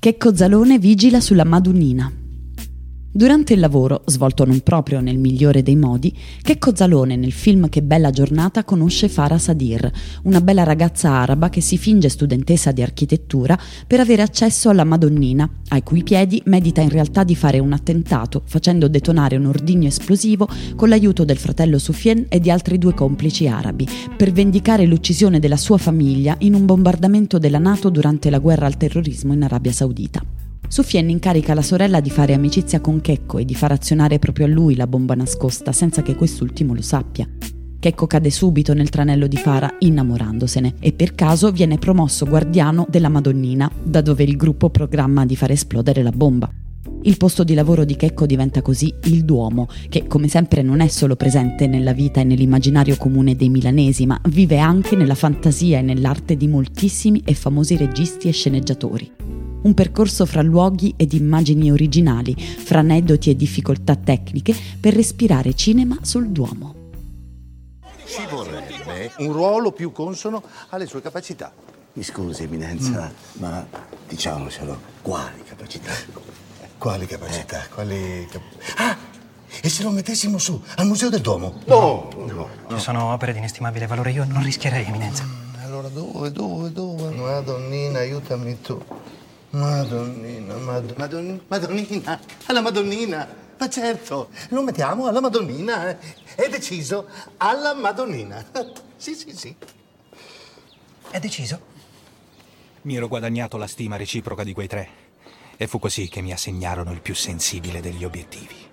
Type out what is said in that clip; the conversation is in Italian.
Checco Zalone vigila sulla Madonnina. Durante il lavoro, svolto non proprio nel migliore dei modi, Checco Zalone nel film Che bella giornata conosce Farah Sadir, una bella ragazza araba che si finge studentessa di architettura per avere accesso alla Madonnina, ai cui piedi medita in realtà di fare un attentato facendo detonare un ordigno esplosivo con l'aiuto del fratello Sufien e di altri due complici arabi, per vendicare l'uccisione della sua famiglia in un bombardamento della Nato durante la guerra al terrorismo in Arabia Saudita. Sufien incarica la sorella di fare amicizia con Checco e di far azionare proprio a lui la bomba nascosta senza che quest'ultimo lo sappia. Checco cade subito nel tranello di Fara innamorandosene e per caso viene promosso guardiano della Madonnina, da dove il gruppo programma di far esplodere la bomba. Il posto di lavoro di Checco diventa così il Duomo, che come sempre non è solo presente nella vita e nell'immaginario comune dei milanesi, ma vive anche nella fantasia e nell'arte di moltissimi e famosi registi e sceneggiatori un percorso fra luoghi ed immagini originali, fra aneddoti e difficoltà tecniche per respirare cinema sul Duomo. Ci vorrebbe un ruolo più consono alle sue capacità. Mi scusi, Eminenza, mm. ma diciamocelo, quali capacità? Quali capacità? Eh. Quali cap- Ah! E se lo mettessimo su, al Museo del Duomo? No, no, no. Ci sono opere di inestimabile valore, io non rischierei, Eminenza. Mm, allora dove, dove, dove? Madonnina, aiutami tu. Madonnina, Mad- Madonnina, Madonnina, alla Madonnina. Ma certo, lo mettiamo alla Madonnina. È deciso, alla Madonnina. Sì, sì, sì. È deciso? Mi ero guadagnato la stima reciproca di quei tre. E fu così che mi assegnarono il più sensibile degli obiettivi.